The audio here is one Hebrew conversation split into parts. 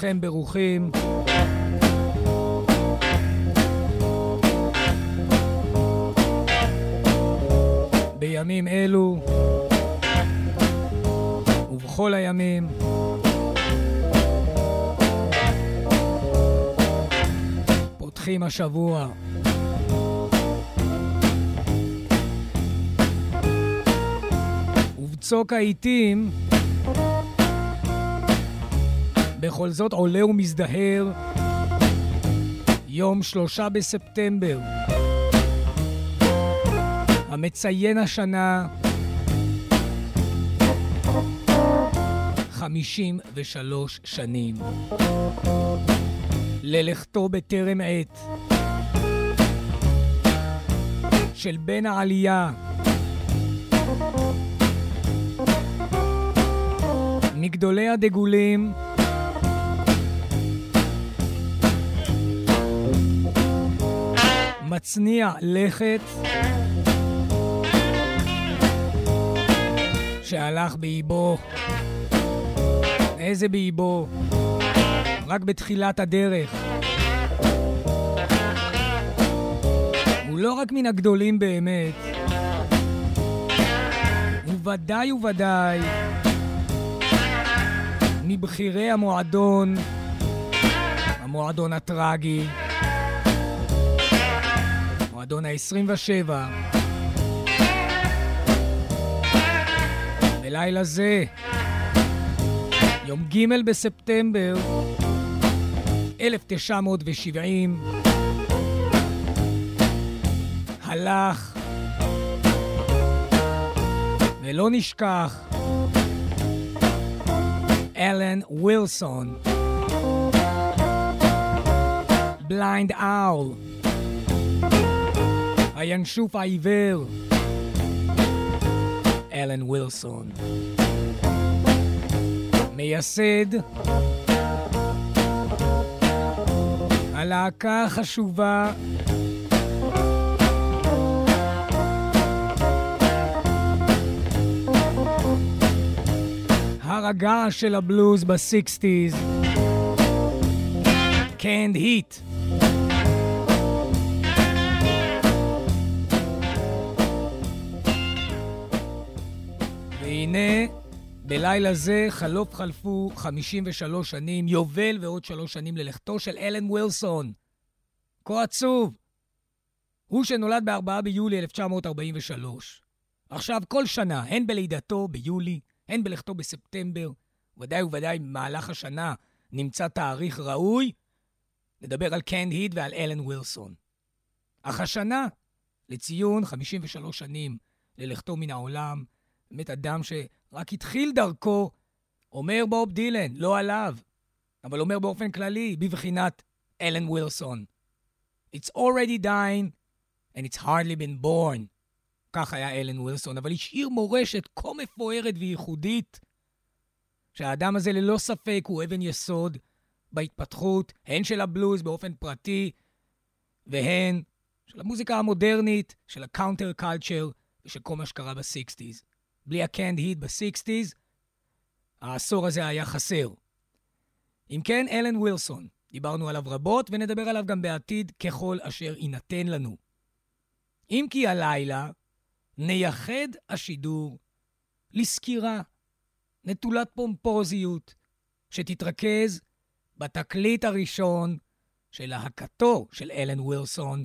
כולכם ברוכים. בימים אלו ובכל הימים פותחים השבוע. ובצוק העיתים בכל זאת עולה ומזדהר. יום שלושה בספטמבר, המציין השנה. 53 שנים. ללכתו בטרם עת. של בן העלייה. מגדולי הדגולים מצניע לכת שהלך באיבו. איזה באיבו? רק בתחילת הדרך. הוא לא רק מן הגדולים באמת, הוא ודאי וודאי מבכירי המועדון, המועדון הטרגי, מועדון ה-27. בלילה זה, יום ג' בספטמבר 1970, הלך ולא נשכח אלן ווילסון, בליינד אאול, הינשוף העיוור, אלן ווילסון. מייסד הלהקה החשובה הר הגעש של הבלוז בסיקסטיז, קנד היט. והנה, בלילה זה חלוף חלפו 53 שנים, יובל ועוד שלוש שנים ללכתו של אלן ווילסון. כה עצוב. הוא שנולד ב-4 ביולי 1943. עכשיו, כל שנה, הן בלידתו ביולי, הן בלכתו בספטמבר, ודאי וודאי במהלך השנה נמצא תאריך ראוי, נדבר על קנד היד ועל אלן ווילסון. אך השנה, לציון 53 שנים ללכתו מן העולם, באמת אדם שרק התחיל דרכו, אומר בוב דילן, לא עליו, אבל אומר באופן כללי, בבחינת אלן ווילסון. It's already dying and it's hardly been born. כך היה אלן ווילסון, אבל השאיר מורשת כה מפוארת וייחודית, שהאדם הזה ללא ספק הוא אבן יסוד בהתפתחות, הן של הבלוז באופן פרטי, והן של המוזיקה המודרנית, של ה counter culture ושל כל מה שקרה ב sixties. בלי ה Canned Heat ב sixties, העשור הזה היה חסר. אם כן, אלן ווילסון, דיברנו עליו רבות ונדבר עליו גם בעתיד ככל אשר יינתן לנו. אם כי הלילה נייחד השידור לסקירה נטולת פומפוזיות, שתתרכז בתקליט הראשון של להקתו של אלן ווילסון,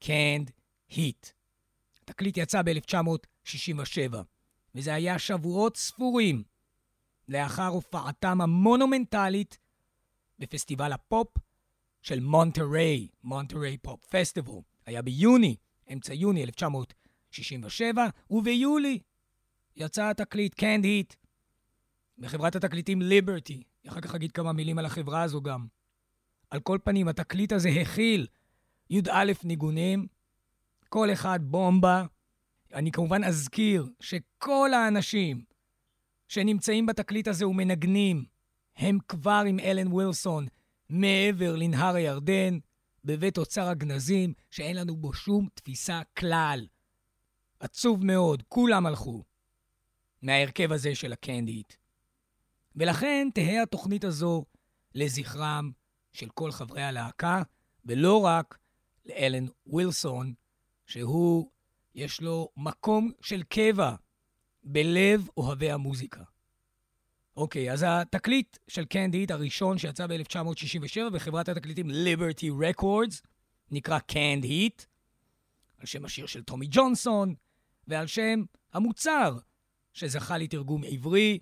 קנד היט. התקליט יצא ב-1967. וזה היה שבועות ספורים לאחר הופעתם המונומנטלית בפסטיבל הפופ של מונטריי, Monterey Pop Festival. היה ביוני, אמצע יוני 1967, וביולי יצא התקליט Canned Heat בחברת התקליטים Liberty. אחר כך אגיד כמה מילים על החברה הזו גם. על כל פנים, התקליט הזה הכיל י"א ניגונים, כל אחד בומבה, אני כמובן אזכיר שכל האנשים שנמצאים בתקליט הזה ומנגנים, הם כבר עם אלן ווילסון מעבר לנהר הירדן, בבית אוצר הגנזים, שאין לנו בו שום תפיסה כלל. עצוב מאוד, כולם הלכו מההרכב הזה של הקנדיט. ולכן תהא התוכנית הזו לזכרם של כל חברי הלהקה, ולא רק לאלן ווילסון, שהוא, יש לו מקום של קבע בלב אוהבי המוזיקה. אוקיי, אז התקליט של Canned Heat הראשון שיצא ב-1967 בחברת התקליטים Liberty Records, נקרא Canned Heat, על שם השיר של טומי ג'ונסון, ועל שם המוצר שזכה לתרגום עברי,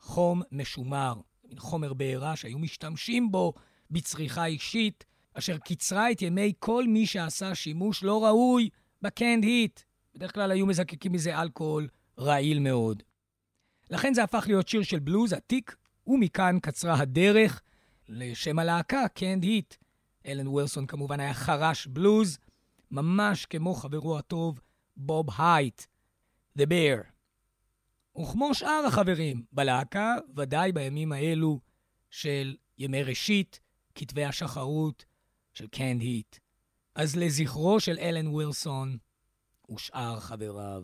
חום משומר. מין חומר בעירה שהיו משתמשים בו בצריכה אישית, אשר קיצרה את ימי כל מי שעשה שימוש לא ראוי בקנד היט. בדרך כלל היו מזקקים מזה אלכוהול רעיל מאוד. לכן זה הפך להיות שיר של בלוז עתיק, ומכאן קצרה הדרך לשם הלהקה, קנד היט. אלן ווילסון כמובן היה חרש בלוז, ממש כמו חברו הטוב בוב הייט, The Bear. וכמו שאר החברים בלהקה, ודאי בימים האלו של ימי ראשית, כתבי השחרות של קנד היט. אז לזכרו של אלן ווילסון ושאר חבריו.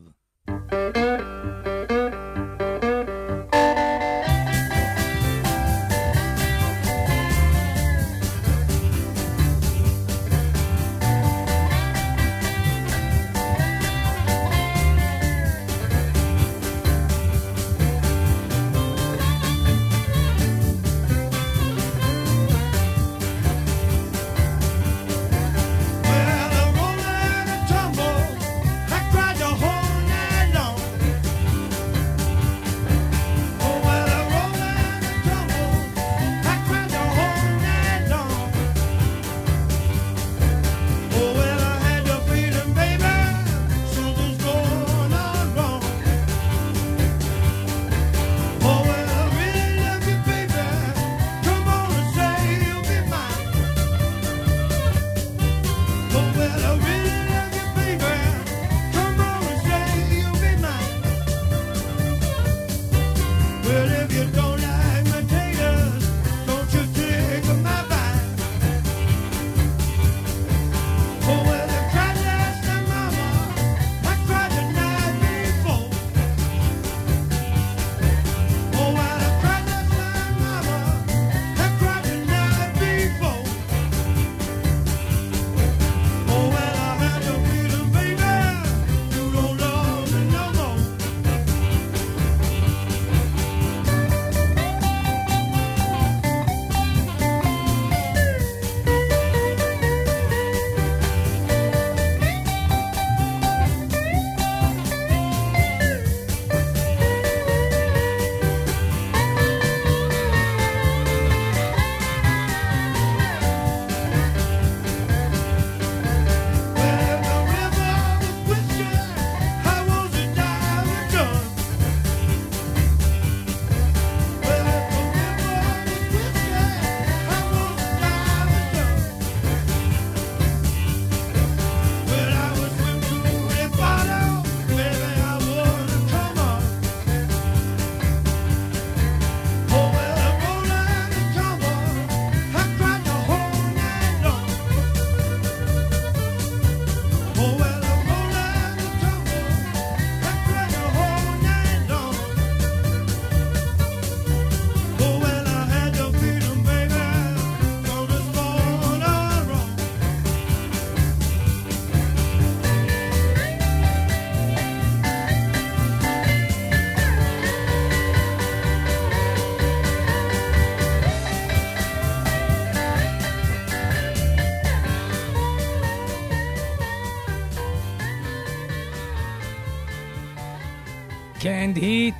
קנד היט.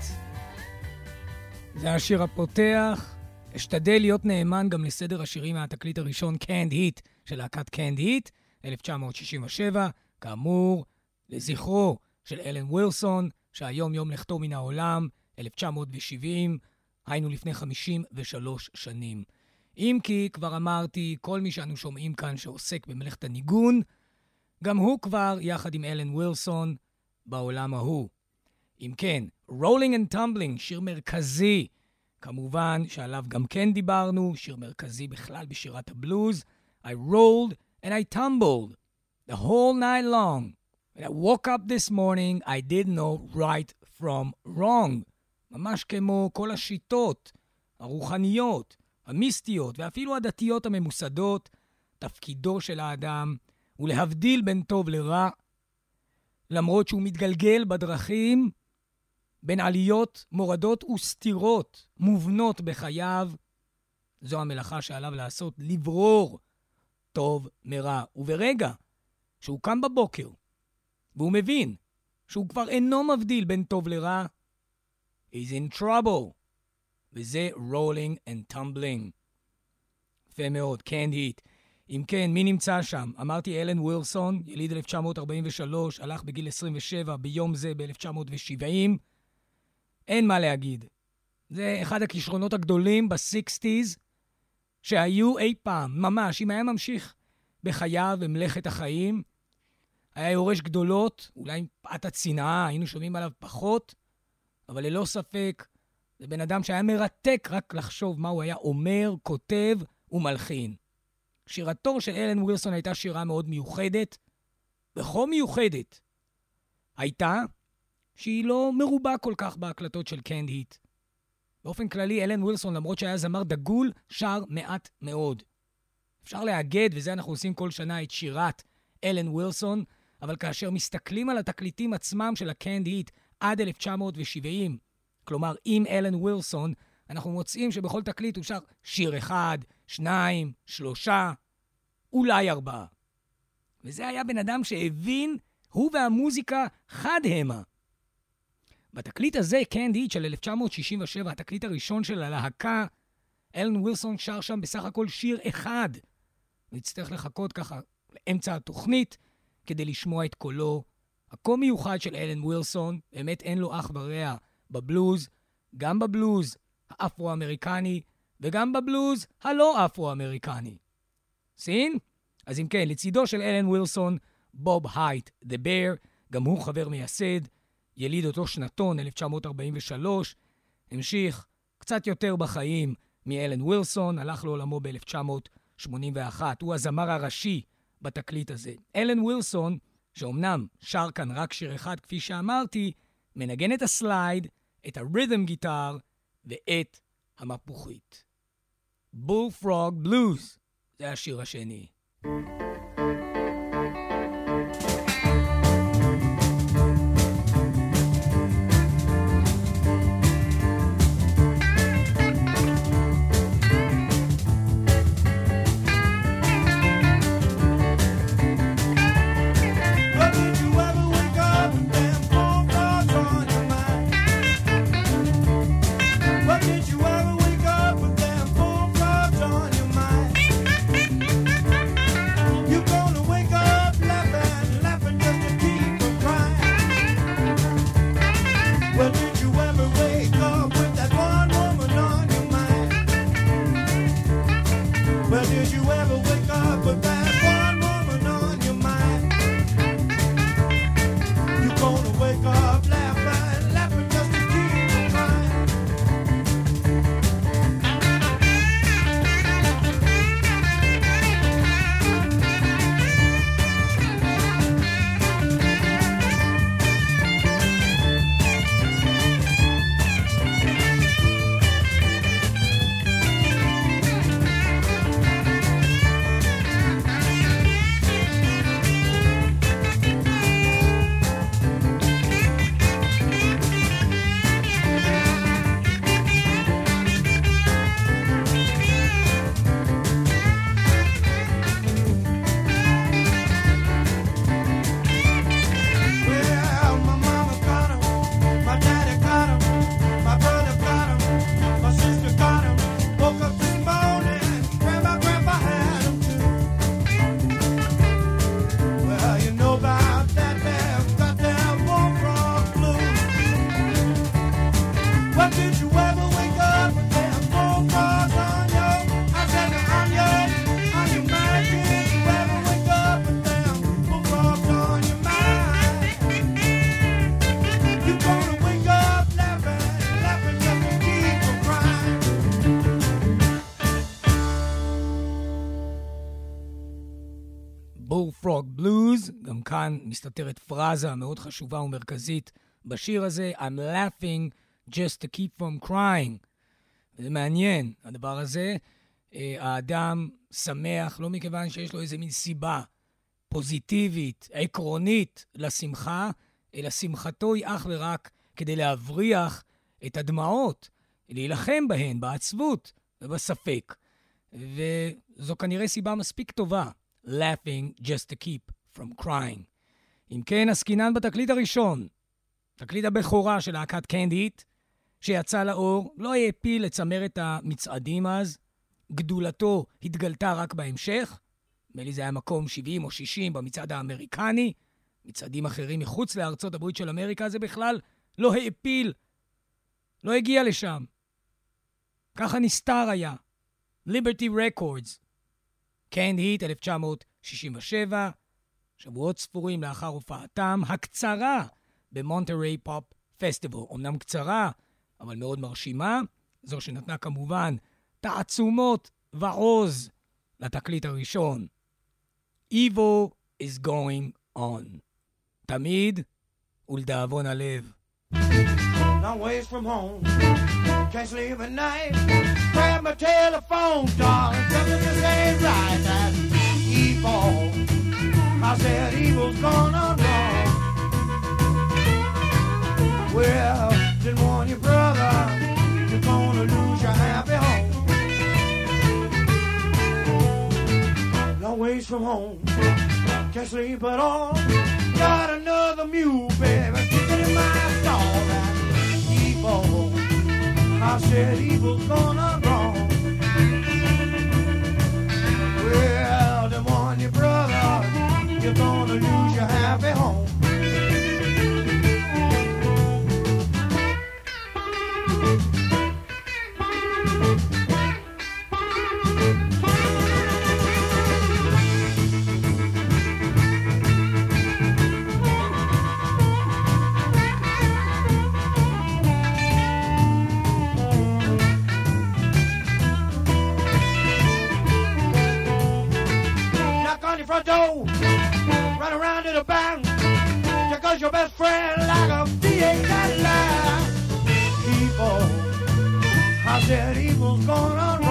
זה השיר הפותח. אשתדל להיות נאמן גם לסדר השירים מהתקליט הראשון, קנד היט, של להקת קנד היט, 1967, כאמור, לזכרו של אלן ווילסון, שהיום יום לכתו מן העולם, 1970, היינו לפני 53 שנים. אם כי, כבר אמרתי, כל מי שאנו שומעים כאן שעוסק במלאכת הניגון, גם הוא כבר, יחד עם אלן ווילסון, בעולם ההוא. אם כן, Rolling and Tumbling, שיר מרכזי, כמובן שעליו גם כן דיברנו, שיר מרכזי בכלל בשירת הבלוז. I rolled and I tumbled the whole night long. When I woke up this morning, I didn't know right from wrong. ממש כמו כל השיטות הרוחניות, המיסטיות ואפילו הדתיות הממוסדות, תפקידו של האדם הוא להבדיל בין טוב לרע, למרות שהוא מתגלגל בדרכים בין עליות, מורדות וסתירות מובנות בחייו. זו המלאכה שעליו לעשות, לברור טוב מרע. וברגע שהוא קם בבוקר והוא מבין שהוא כבר אינו מבדיל בין טוב לרע, he's in trouble. וזה rolling and tumbling. יפה מאוד, can't hit. אם כן, מי נמצא שם? אמרתי אלן ווילסון, יליד 1943, הלך בגיל 27 ביום זה ב-1970. אין מה להגיד. זה אחד הכישרונות הגדולים ב-60's שהיו אי פעם, ממש. אם היה ממשיך בחייו במלאכת החיים, היה יורש גדולות, אולי מפאת הצנעה, היינו שומעים עליו פחות, אבל ללא ספק, זה בן אדם שהיה מרתק רק לחשוב מה הוא היה אומר, כותב ומלחין. שירתו של אלן ווילסון הייתה שירה מאוד מיוחדת, וכה מיוחדת הייתה שהיא לא מרובה כל כך בהקלטות של קנד היט. באופן כללי, אלן ווילסון, למרות שהיה זמר דגול, שר מעט מאוד. אפשר לאגד, וזה אנחנו עושים כל שנה, את שירת אלן ווילסון, אבל כאשר מסתכלים על התקליטים עצמם של הקנד היט עד 1970, כלומר עם אלן ווילסון, אנחנו מוצאים שבכל תקליט הוא שר שיר אחד, שניים, שלושה, אולי ארבעה. וזה היה בן אדם שהבין, הוא והמוזיקה חד המה. בתקליט הזה, קנד היט של 1967, התקליט הראשון של הלהקה, אלן ווילסון שר שם בסך הכל שיר אחד. נצטרך לחכות ככה לאמצע התוכנית כדי לשמוע את קולו הכה מיוחד של אלן ווילסון, באמת אין לו אח ורע בבלוז, גם בבלוז האפרו-אמריקני וגם בבלוז הלא אפרו-אמריקני. סין? אז אם כן, לצידו של אלן ווילסון, בוב הייט, The Bear, גם הוא חבר מייסד, יליד אותו שנתון, 1943, המשיך קצת יותר בחיים מאלן ווילסון, הלך לעולמו ב-1981. הוא הזמר הראשי בתקליט הזה. אלן ווילסון, שאומנם שר כאן רק שיר אחד, כפי שאמרתי, מנגן את ה slide, את ה rhythm guitar ואת המפוחית. Bullfrog Blues, זה השיר השני. כאן מסתתרת פרזה מאוד חשובה ומרכזית בשיר הזה, I'm laughing just to keep from crying. זה מעניין, הדבר הזה. אה, האדם שמח, לא מכיוון שיש לו איזה מין סיבה פוזיטיבית, עקרונית לשמחה, אלא שמחתו היא אך ורק כדי להבריח את הדמעות, להילחם בהן, בעצבות ובספק. וזו כנראה סיבה מספיק טובה, laughing just to keep from crying. אם כן, עסקינן בתקליט הראשון, תקליט הבכורה של להקת קנדיט, שיצא לאור, לא העפיל לצמרת המצעדים אז, גדולתו התגלתה רק בהמשך, נדמה לי זה היה מקום 70 או 60 במצעד האמריקני, מצעדים אחרים מחוץ לארצות הברית של אמריקה, זה בכלל לא העפיל, לא הגיע לשם. ככה נסתר היה. Liberty Records. Canned Heat 1967, שבועות ספורים לאחר הופעתם הקצרה ב Monterey Pop Festival. אמנם קצרה, אבל מאוד מרשימה, זו שנתנה כמובן תעצומות ועוז לתקליט הראשון. Evil is going on. תמיד ולדאבון הלב. Long ways from home, can't sleep at night. Grab my telephone, darling, something just ain't right. That's from home, can't sleep at all. Got another mule, baby, kicking in my stall. Evil. I said evil's gonna wrong. Well, then warn your brother, you're gonna lose your happy home. Your door, run around to the bank, just cause your best friend like a V8 Cadillac. Evil, I said evil's gonna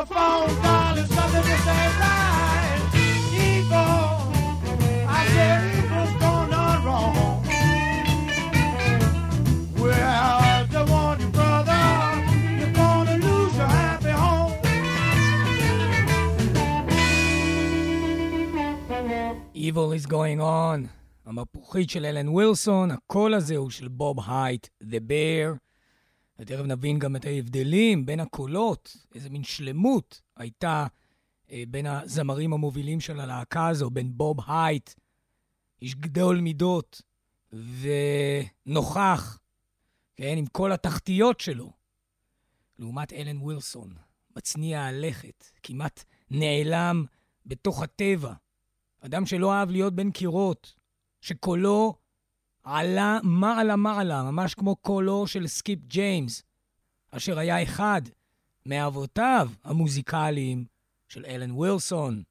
your telephone, darling, something just ain't right. Evil, I said evil's going on wrong. Well, to warn you, brother, you're gonna lose your happy home. Evil is going on. המפוחית של אלן ווילסון, הקול הזה הוא של בוב הייט, The Bear. ותכף נבין גם את ההבדלים בין הקולות, איזה מין שלמות הייתה אה, בין הזמרים המובילים של הלהקה הזו, בין בוב הייט, איש גדול מידות ונוכח, כן, עם כל התחתיות שלו, לעומת אלן ווילסון, מצניע הלכת, כמעט נעלם בתוך הטבע. אדם שלא אהב להיות בין קירות, שקולו עלה מעלה מעלה, ממש כמו קולו של סקיפ ג'יימס, אשר היה אחד מאבותיו המוזיקליים של אלן ווילסון.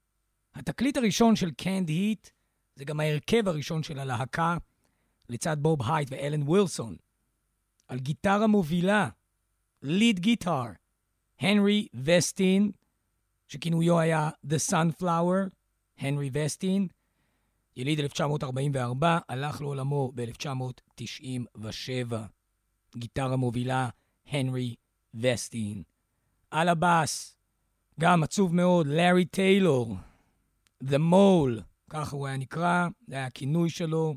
התקליט הראשון של Canned Heat זה גם ההרכב הראשון של הלהקה, לצד בוב הייט ואלן ווילסון. על גיטרה מובילה, lead guitar, הנרי וסטין, שכינויו היה The Sunflower, הנרי וסטין, יליד 1944, הלך לעולמו ב-1997. גיטרה מובילה, הנרי וסטין. על הבאס, גם עצוב מאוד, לארי טיילור, The Mole, ככה הוא היה נקרא, זה היה הכינוי שלו,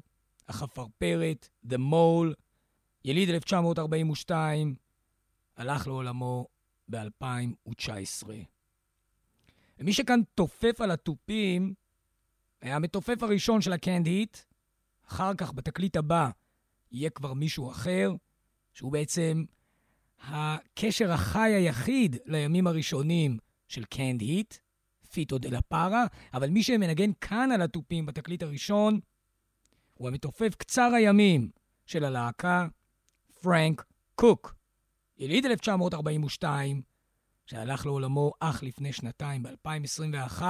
החפרפרת, The Mole, יליד 1942, הלך לעולמו ב-2019. ומי שכאן תופף על התופים, היה המתופף הראשון של ה Canned Heat, אחר כך, בתקליט הבא, יהיה כבר מישהו אחר, שהוא בעצם הקשר החי היחיד לימים הראשונים של Canned Heat, פיטו דה לה פארה, אבל מי שמנגן כאן על התופים בתקליט הראשון, הוא המתופף קצר הימים של הלהקה, פרנק קוק. יליד 1942, שהלך לעולמו אך לפני שנתיים, ב-2021.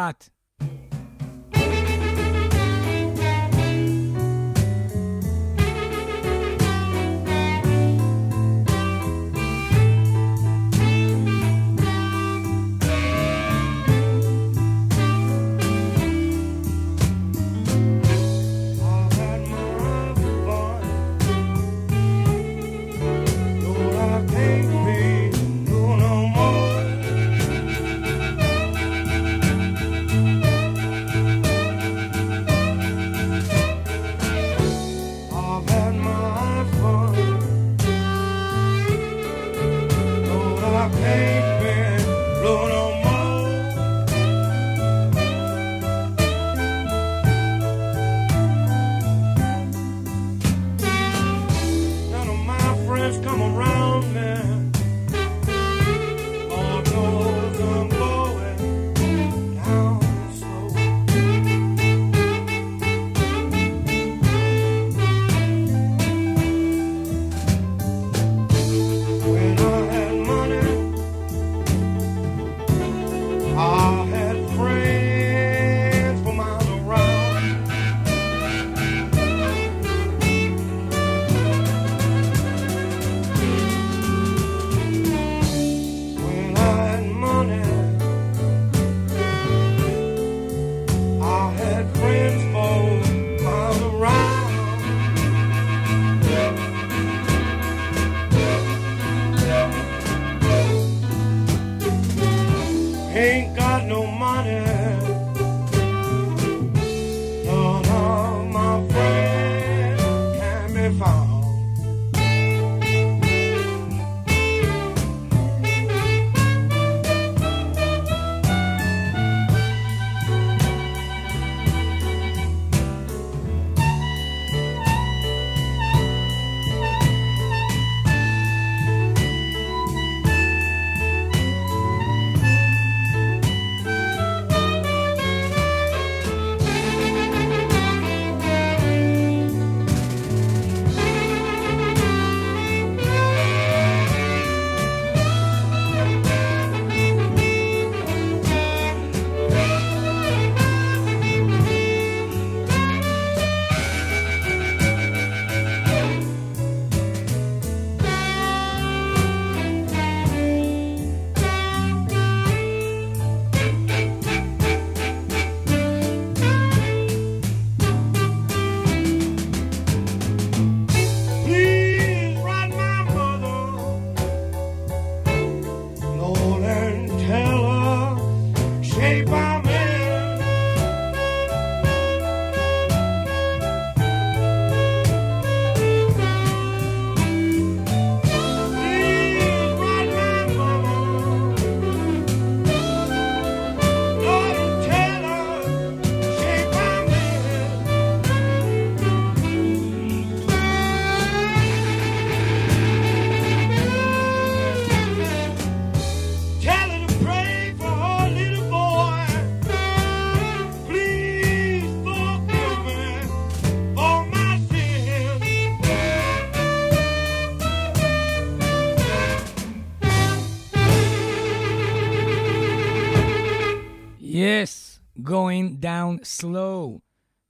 Slow,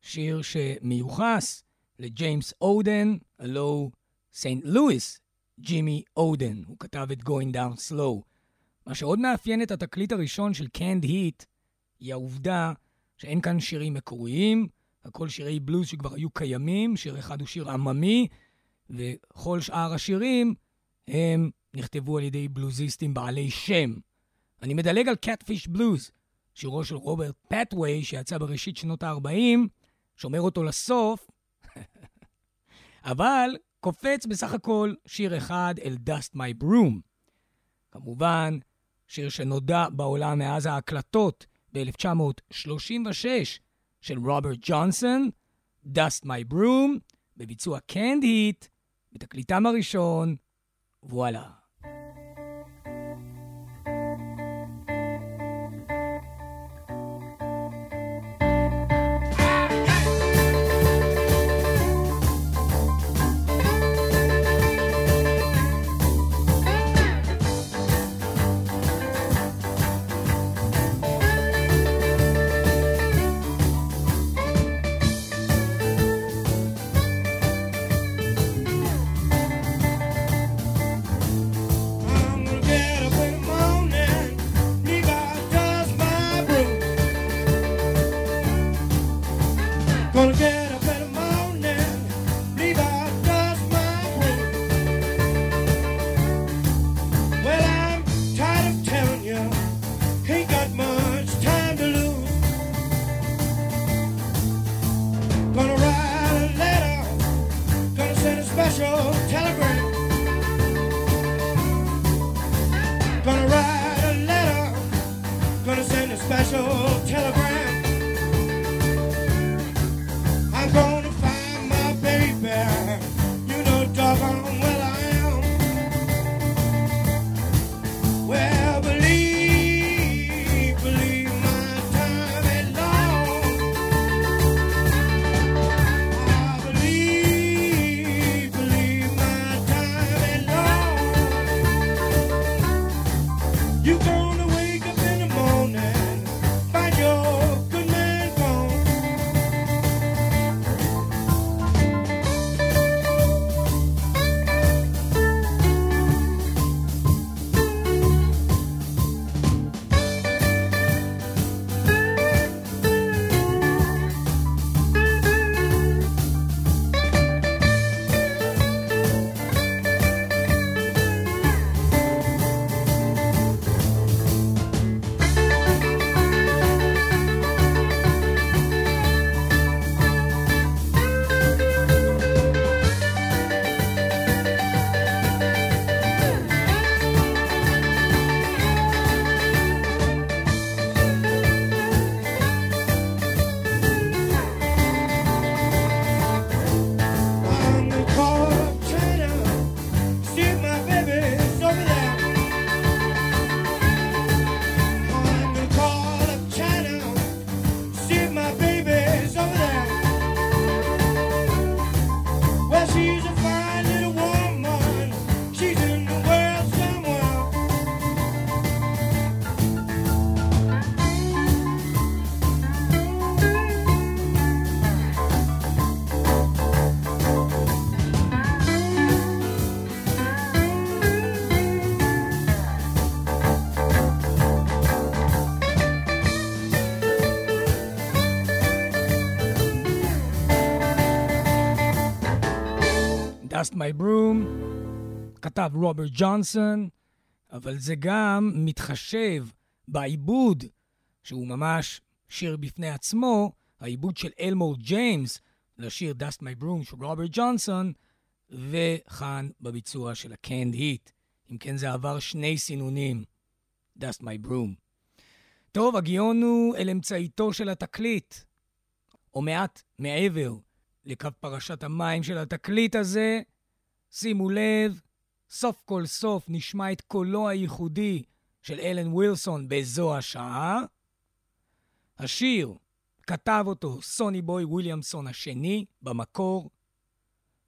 שיר שמיוחס לג'יימס אודן, הלו סנט לואיס, ג'ימי אודן. הוא כתב את Going Down Slow. מה שעוד מאפיין את התקליט הראשון של Canned Heat, היא העובדה שאין כאן שירים מקוריים, הכל שירי בלוז שכבר היו קיימים, שיר אחד הוא שיר עממי, וכל שאר השירים הם נכתבו על ידי בלוזיסטים בעלי שם. אני מדלג על Catfish Blues, שירו של רוברט פטווי, שיצא בראשית שנות ה-40, שומר אותו לסוף, אבל קופץ בסך הכל שיר אחד אל Dust My Broom. כמובן, שיר שנודע בעולם מאז ההקלטות ב-1936 של רוברט ג'ונסון, Dust My Broom, בביצוע Can't Heat, בתקליטם הראשון, וואלה. My Broom, כתב רוברט ג'ונסון, אבל זה גם מתחשב בעיבוד, שהוא ממש שיר בפני עצמו, העיבוד של אלמור ג'יימס לשיר Dust My Broom של רוברט ג'ונסון, וכאן בביצוע של ה-Canned Heat. אם כן, זה עבר שני סינונים, Dust My Broom. טוב, הגיון הוא אל אמצעיתו של התקליט, או מעט מעבר לקו פרשת המים של התקליט הזה, שימו לב, סוף כל סוף נשמע את קולו הייחודי של אלן ווילסון בזו השעה. השיר, כתב אותו סוני בוי וויליאמסון השני, במקור.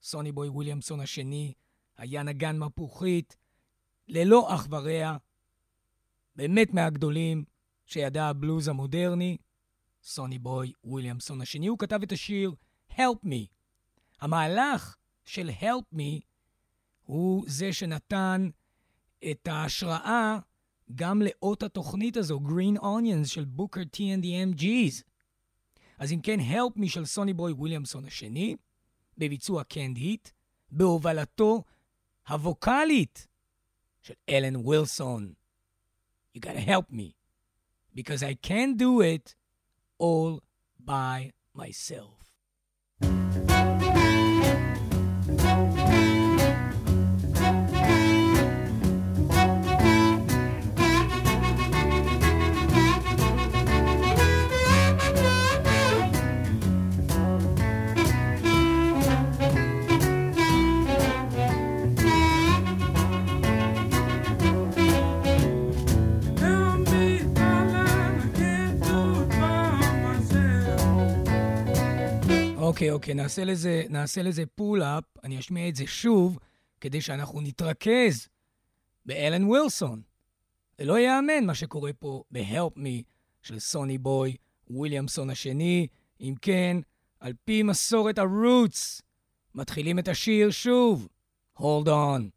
סוני בוי וויליאמסון השני היה נגן מפוחית, ללא אח ורע, באמת מהגדולים שידע הבלוז המודרני. סוני בוי וויליאמסון השני, הוא כתב את השיר Help Me. המהלך של Help Me הוא זה שנתן את ההשראה גם לאות התוכנית הזו, Green Onions של בוקר T and the MG's. אז אם כן, Help Me של סוני בוי וויליאמסון השני, בביצוע קנד היט, בהובלתו הווקאלית של אלן ווילסון. You gotta help me, because I can't do it all by myself. אוקיי, אוקיי, נעשה לזה, נעשה לזה pull-up, אני אשמיע את זה שוב, כדי שאנחנו נתרכז באלן ווילסון. זה לא ייאמן מה שקורה פה ב-Help Me של סוני בוי, וויליאמסון השני. אם כן, על פי מסורת ה-Roots, מתחילים את השיר שוב. Hold on.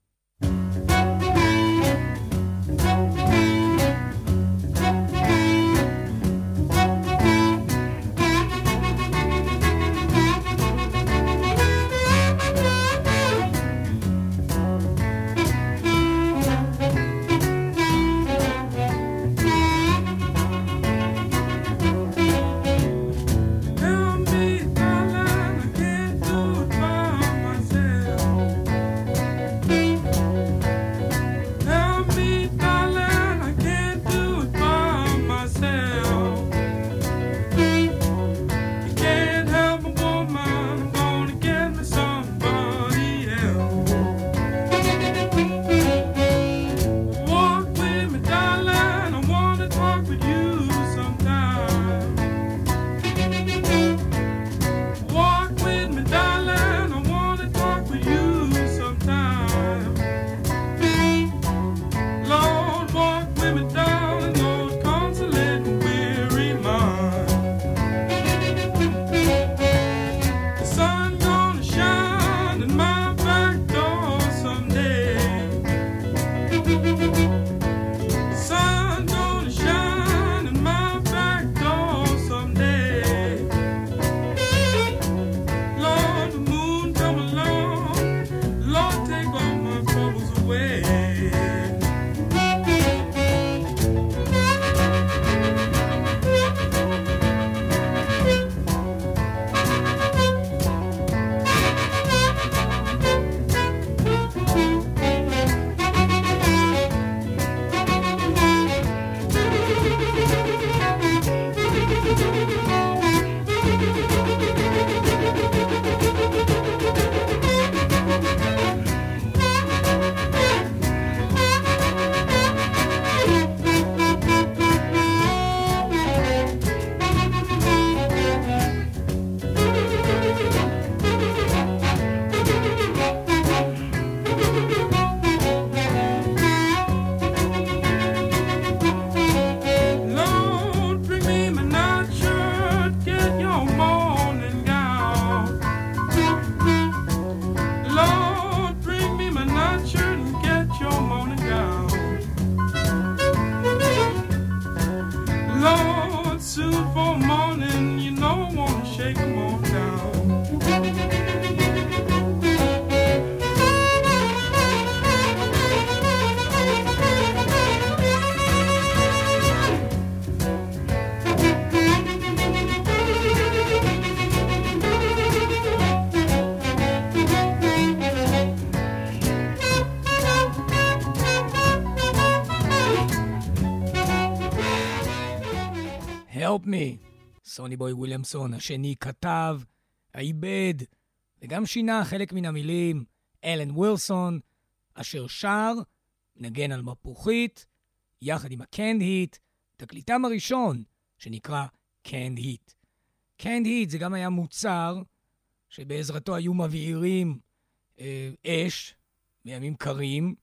סוני בוי וויליאמסון, השני כתב, העיבד, וגם שינה חלק מן המילים, אלן ווילסון, אשר שר, נגן על מפוחית, יחד עם הקנד היט, תקליטם הראשון, שנקרא קנד היט. קנד היט זה גם היה מוצר שבעזרתו היו מבעירים אה, אש בימים קרים.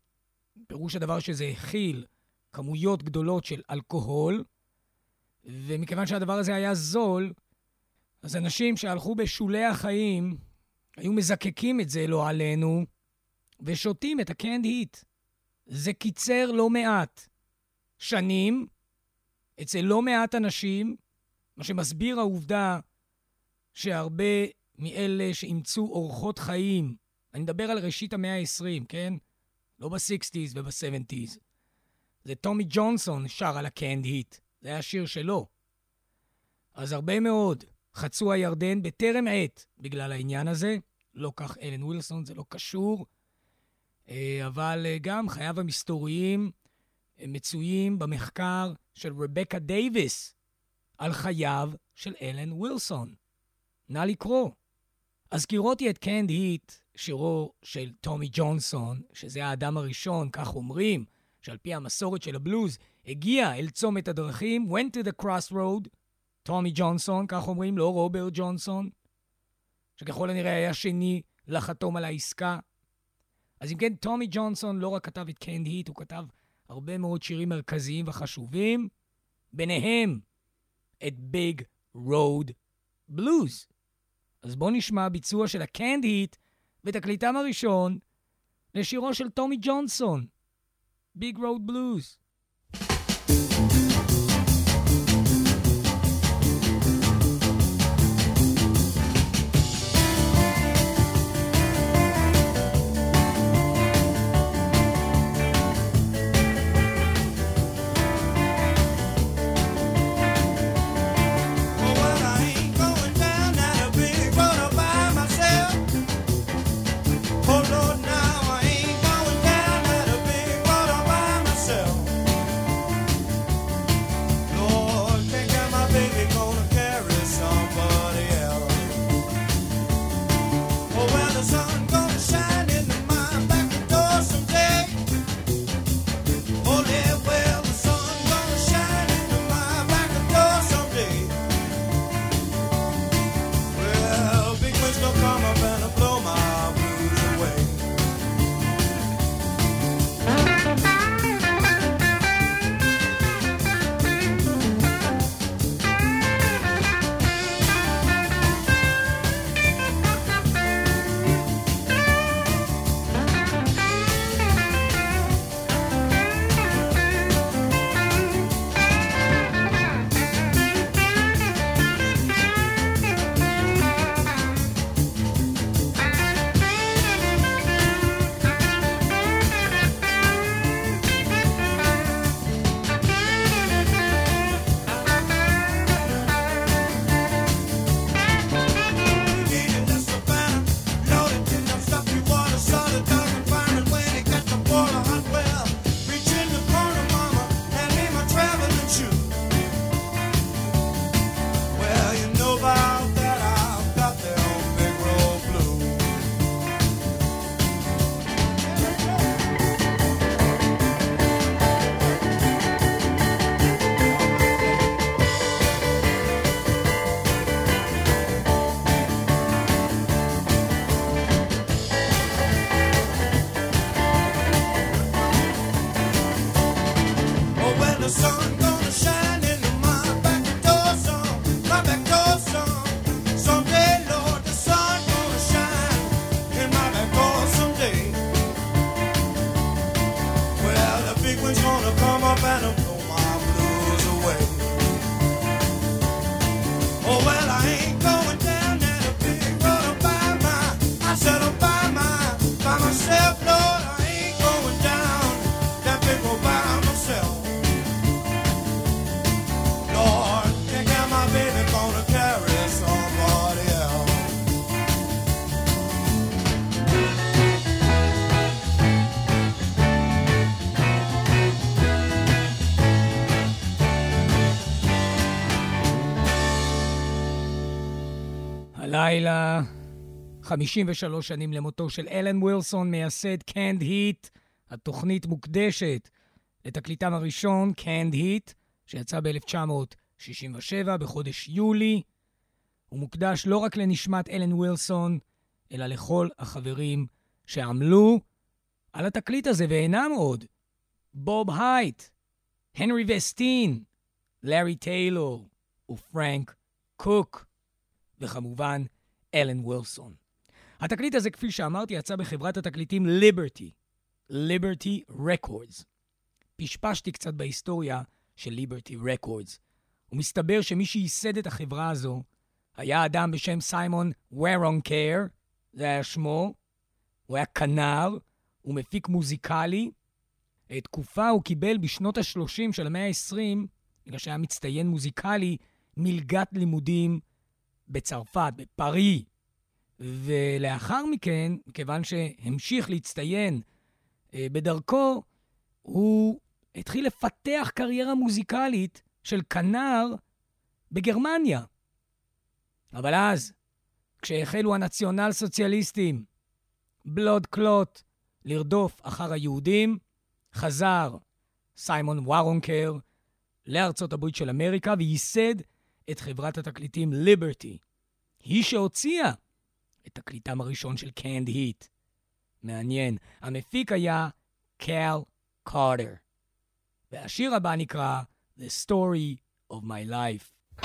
פירוש הדבר שזה הכיל כמויות גדולות של אלכוהול, ומכיוון שהדבר הזה היה זול, אז אנשים שהלכו בשולי החיים היו מזקקים את זה, לא עלינו, ושותים את הקנד היט. זה קיצר לא מעט שנים אצל לא מעט אנשים, מה שמסביר העובדה שהרבה מאלה שאימצו אורחות חיים, אני מדבר על ראשית המאה ה-20, כן? לא ב-60's וב-70's. זה טומי ג'ונסון שר על הקנד היט. זה היה שיר שלו. אז הרבה מאוד חצו הירדן בטרם עת בגלל העניין הזה. לא כך אלן ווילסון, זה לא קשור. אה, אבל אה, גם חייו המסתוריים מצויים במחקר של רבקה דייוויס על חייו של אלן ווילסון. נא לקרוא. הזכרתי את קנד היט, שירו של טומי ג'ונסון, שזה האדם הראשון, כך אומרים, שעל פי המסורת של הבלוז, הגיע אל צומת הדרכים, went to the crossroad, טומי ג'ונסון, כך אומרים, לא רוברט ג'ונסון. שככל הנראה היה שני לחתום על העסקה. אז אם כן, טומי ג'ונסון לא רק כתב את קנד היט, הוא כתב הרבה מאוד שירים מרכזיים וחשובים, ביניהם את Big Road Blues. אז בואו נשמע ביצוע של הקנד היט בתקליטם הראשון לשירו של טומי ג'ונסון, Big Road Blues. הלילה, 53 שנים למותו של אלן ווילסון, מייסד קנד היט. התוכנית מוקדשת לתקליטם הראשון, קנד היט, שיצא ב-1967, בחודש יולי. הוא מוקדש לא רק לנשמת אלן ווילסון, אלא לכל החברים שעמלו על התקליט הזה, ואינם עוד. בוב הייט, הנרי וסטין, לארי טיילור ופרנק קוק. וכמובן, אלן וילסון. התקליט הזה, כפי שאמרתי, יצא בחברת התקליטים ליברטי, ליברטי רקורדס. פשפשתי קצת בהיסטוריה של ליברטי רקורדס, ומסתבר שמי שייסד את החברה הזו היה אדם בשם סיימון ורונקר, זה היה שמו, הוא היה כנר, הוא מפיק מוזיקלי. תקופה הוא קיבל בשנות ה-30 של המאה ה-20, בגלל שהיה מצטיין מוזיקלי, מלגת לימודים בצרפת, בפארי. ולאחר מכן, מכיוון שהמשיך להצטיין אה, בדרכו, הוא התחיל לפתח קריירה מוזיקלית של כנר בגרמניה. אבל אז, כשהחלו הנציונל סוציאליסטים, בלוד קלוט, לרדוף אחר היהודים, חזר סיימון וורונקר לארצות הברית של אמריקה וייסד את חברת התקליטים ליברטי. היא שהוציאה את תקליטם הראשון של קנד היט. מעניין. המפיק היה קל קארטר. והשיר הבא נקרא The Story of My Life.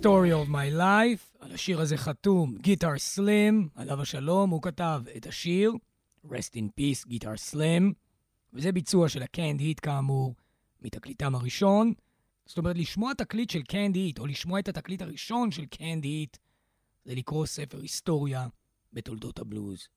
Story of My Life, על השיר הזה חתום גיטר סלים, עליו השלום, הוא כתב את השיר, Rest in Peace, גיטר סלים, וזה ביצוע של הקנד היט כאמור, מתקליטם הראשון. זאת אומרת, לשמוע תקליט של קנד היט, או לשמוע את התקליט הראשון של קנד היט, זה לקרוא ספר היסטוריה בתולדות הבלוז.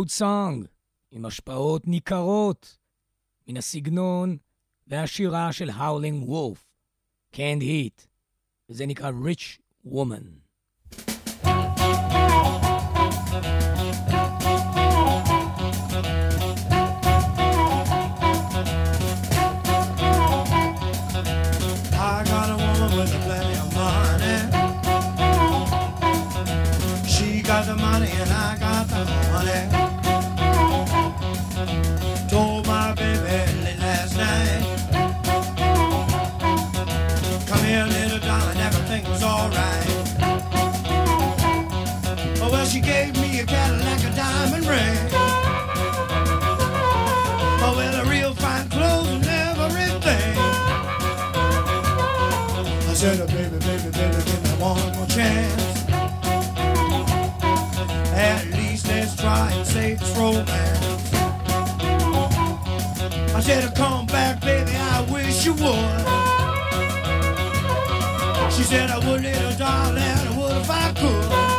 Road song, עם השפעות ניכרות מן הסגנון והשירה של האולינג וולף, Can't Heat, וזה נקרא Rich Woman. Save. I said, come back, baby, I wish you would. She said, I would, little darling, would if I could.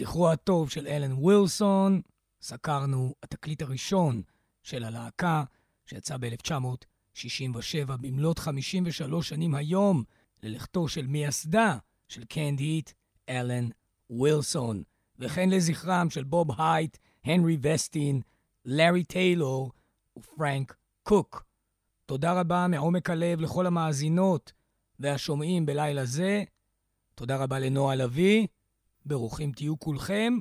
לזכרו הטוב של אלן ווילסון, סקרנו התקליט הראשון של הלהקה, שיצא ב-1967, במלאת 53 שנים היום, ללכתו של מייסדה של קנד היט, אלן ווילסון, וכן לזכרם של בוב הייט, הנרי וסטין, לארי טיילור ופרנק קוק. תודה רבה מעומק הלב לכל המאזינות והשומעים בלילה זה. תודה רבה לנועה לביא. ברוכים תהיו כולכם.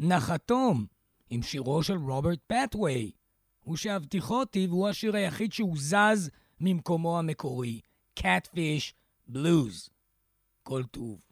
נחתום עם שירו של רוברט פטווי. הוא שאבטיחותי והוא השיר היחיד שהוזז ממקומו המקורי, Catfish Blues. כל טוב.